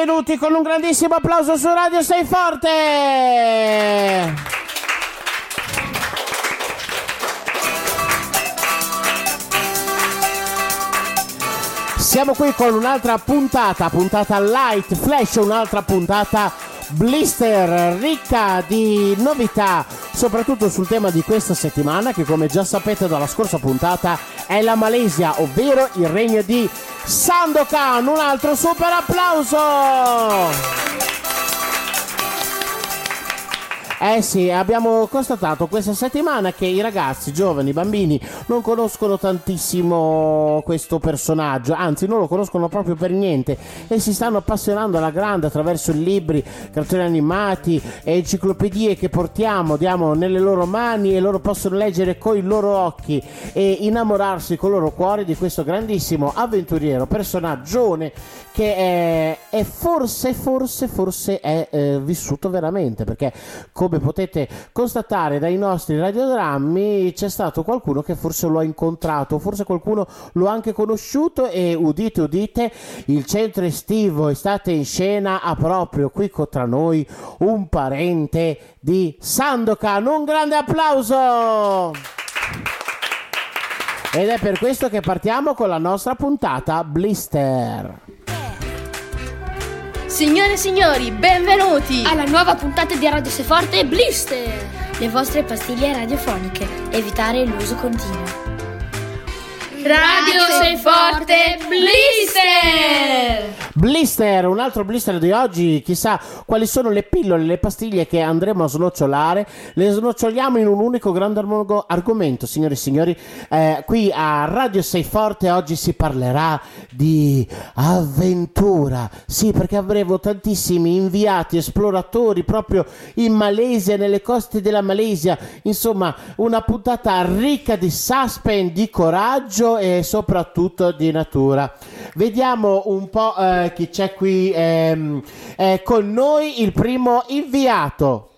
benvenuti con un grandissimo applauso su Radio Sei Forte! Siamo qui con un'altra puntata, puntata light flash, un'altra puntata blister ricca di novità, soprattutto sul tema di questa settimana che come già sapete dalla scorsa puntata è la Malesia, ovvero il regno di Sandokan. Un altro super applauso! Eh sì, abbiamo constatato questa settimana che i ragazzi, giovani, i bambini non conoscono tantissimo questo personaggio, anzi non lo conoscono proprio per niente. E si stanno appassionando alla grande attraverso i libri, cartoni animati e enciclopedie che portiamo, diamo nelle loro mani e loro possono leggere con i loro occhi e innamorarsi con il loro cuore di questo grandissimo avventuriero, personaggio che è, è forse, forse, forse è eh, vissuto veramente perché come come potete constatare dai nostri radiodrammi c'è stato qualcuno che forse lo ha incontrato, forse qualcuno lo ha anche conosciuto e udite udite il centro estivo estate in scena ha proprio qui tra noi un parente di Sandokan. Un grande applauso! Ed è per questo che partiamo con la nostra puntata Blister. Signore e signori, benvenuti alla nuova puntata di Radio Seforte Blister, le vostre pastiglie radiofoniche. Evitare l'uso continuo. Radio Sei Forte Blister! Blister, un altro blister di oggi, chissà quali sono le pillole, le pastiglie che andremo a snocciolare. Le snoccioliamo in un unico grande argomento, signori e signori. Eh, qui a Radio Sei Forte oggi si parlerà di avventura. Sì, perché avremo tantissimi inviati esploratori proprio in Malesia, nelle coste della Malesia. Insomma, una puntata ricca di suspense, di coraggio e soprattutto di natura. Vediamo un po' eh, chi c'è qui ehm, eh, con noi, il primo inviato.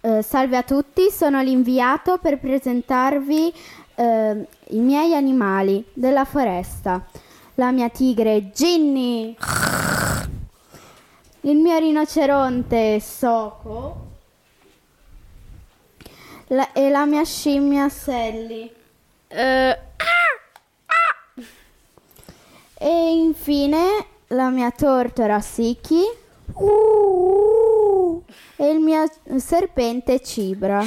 Uh, salve a tutti, sono l'inviato per presentarvi uh, i miei animali della foresta. La mia tigre Ginny, il mio rinoceronte Soko la, e la mia scimmia Sally. Uh, e infine la mia tortora Siki uh, e il mio serpente Cibra.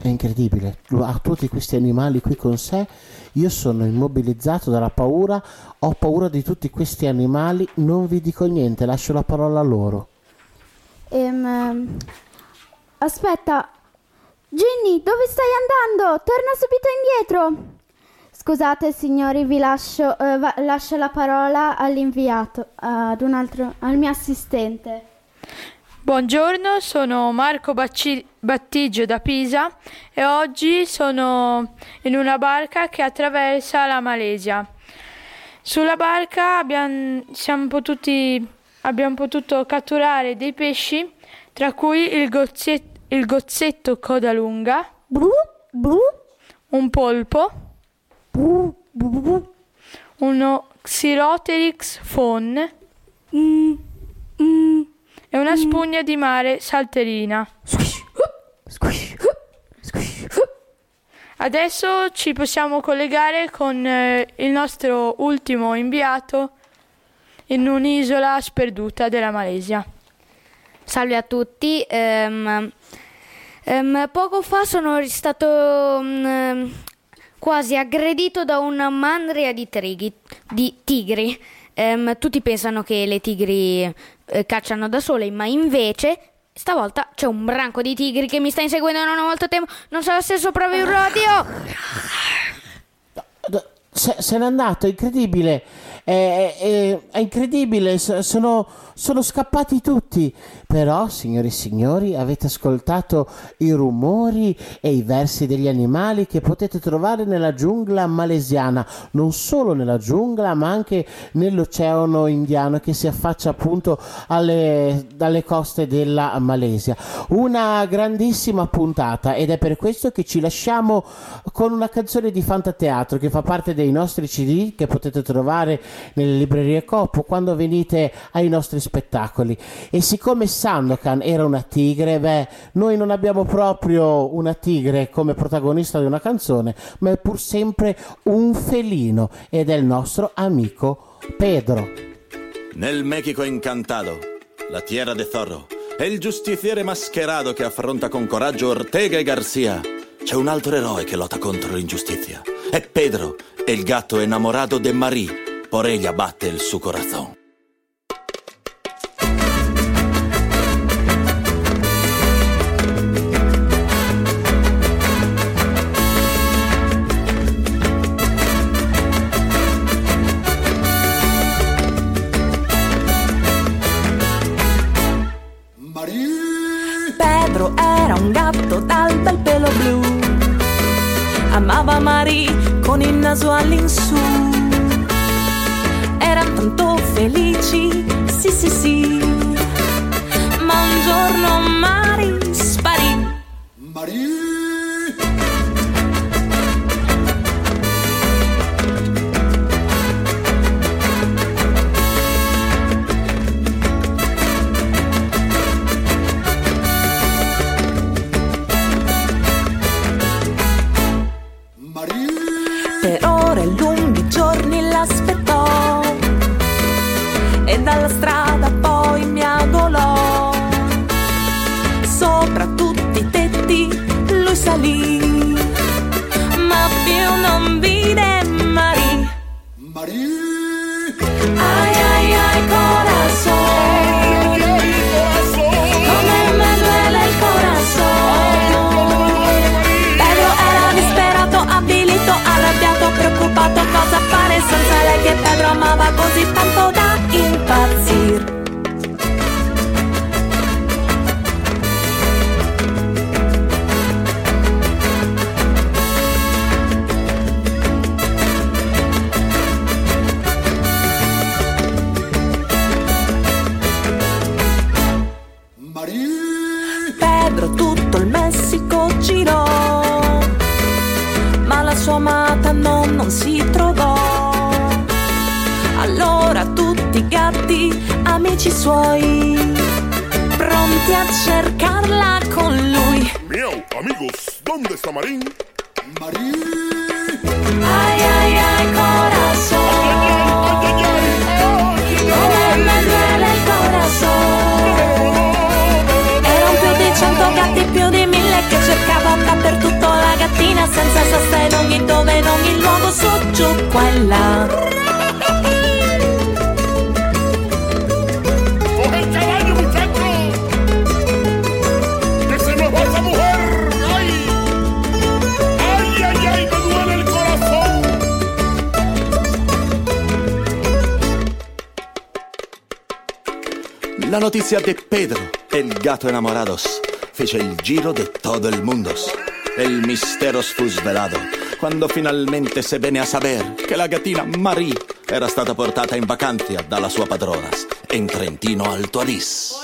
È incredibile, ha tutti questi animali qui con sé. Io sono immobilizzato dalla paura, ho paura di tutti questi animali, non vi dico niente, lascio la parola a loro. Ehm, aspetta, Ginny, dove stai andando? Torna subito indietro. Scusate signori, vi lascio, eh, va- lascio la parola all'inviato, ad un altro, al mio assistente. Buongiorno, sono Marco Bacci- Battigio da Pisa e oggi sono in una barca che attraversa la Malesia. Sulla barca abbiamo, potuti, abbiamo potuto catturare dei pesci, tra cui il, gozzet- il gozzetto coda lunga, un polpo, uno Xyloterix fon e una spugna di mare salterina. Adesso ci possiamo collegare con eh, il nostro ultimo inviato in un'isola sperduta della Malesia. Salve a tutti. Um, um, poco fa sono stato um, quasi aggredito da una mandria di, trighi, di tigri. Um, tutti pensano che le tigri eh, cacciano da sole, ma invece stavolta c'è un branco di tigri che mi sta inseguendo non ho molto tempo. Non so se sopravvivrò. Addio! Se, se n'è andato, incredibile. È, è, è incredibile, sono, sono, scappati tutti. Però, signori e signori, avete ascoltato i rumori e i versi degli animali che potete trovare nella giungla malesiana, non solo nella giungla, ma anche nell'oceano indiano che si affaccia appunto alle, dalle coste della Malesia. Una grandissima puntata ed è per questo che ci lasciamo con una canzone di Fantateatro che fa parte dei nostri CD che potete trovare nelle librerie Coppo quando venite ai nostri spettacoli. E siccome Sandokan era una tigre, beh, noi non abbiamo proprio una tigre come protagonista di una canzone, ma è pur sempre un felino ed è il nostro amico Pedro. Nel Mexico incantato, la tierra de Zorro, è il giustiziere mascherato che affronta con coraggio Ortega e Garcia. C'è un altro eroe che lotta contro l'ingiustizia. È Pedro, è il gatto innamorato de Marie. Por ella batte il suo corazón. Gatto dal bel pelo blu. Amava Marie con il naso all'insù. Erano tanto felici, sì sì sì. Ma un giorno Marie sparì. Marie! Dalla strada poi mi agolò. Sopra tutti i tetti lui salì, amata no, non si trovò. Allora tutti i gatti, amici suoi, pronti a cercarla con lui. Miau, amigos, ¿dónde está Marín? Ay, ay, ay, corazón. Come me duele il corazón. Erano più di cento gatti, più di mille che cercavano dappertutto la gattina senza sosta in ogni dove, in ogni luogo, su, giù, qua e là. ¡Coge el caballo, muchacho! ¡Que se nos va esa mujer! ¡Ay! ¡Ay, ay, ay! ¡Me duele el corazón! La notizia de Pedro, el gato enamorados, fece il giro de todo el mundo. El mistero fu svelado quando finalmente se venne a saber che la gattina Marie era stata portata in vacanza dalla sua padrona in Trentino Alto Adige.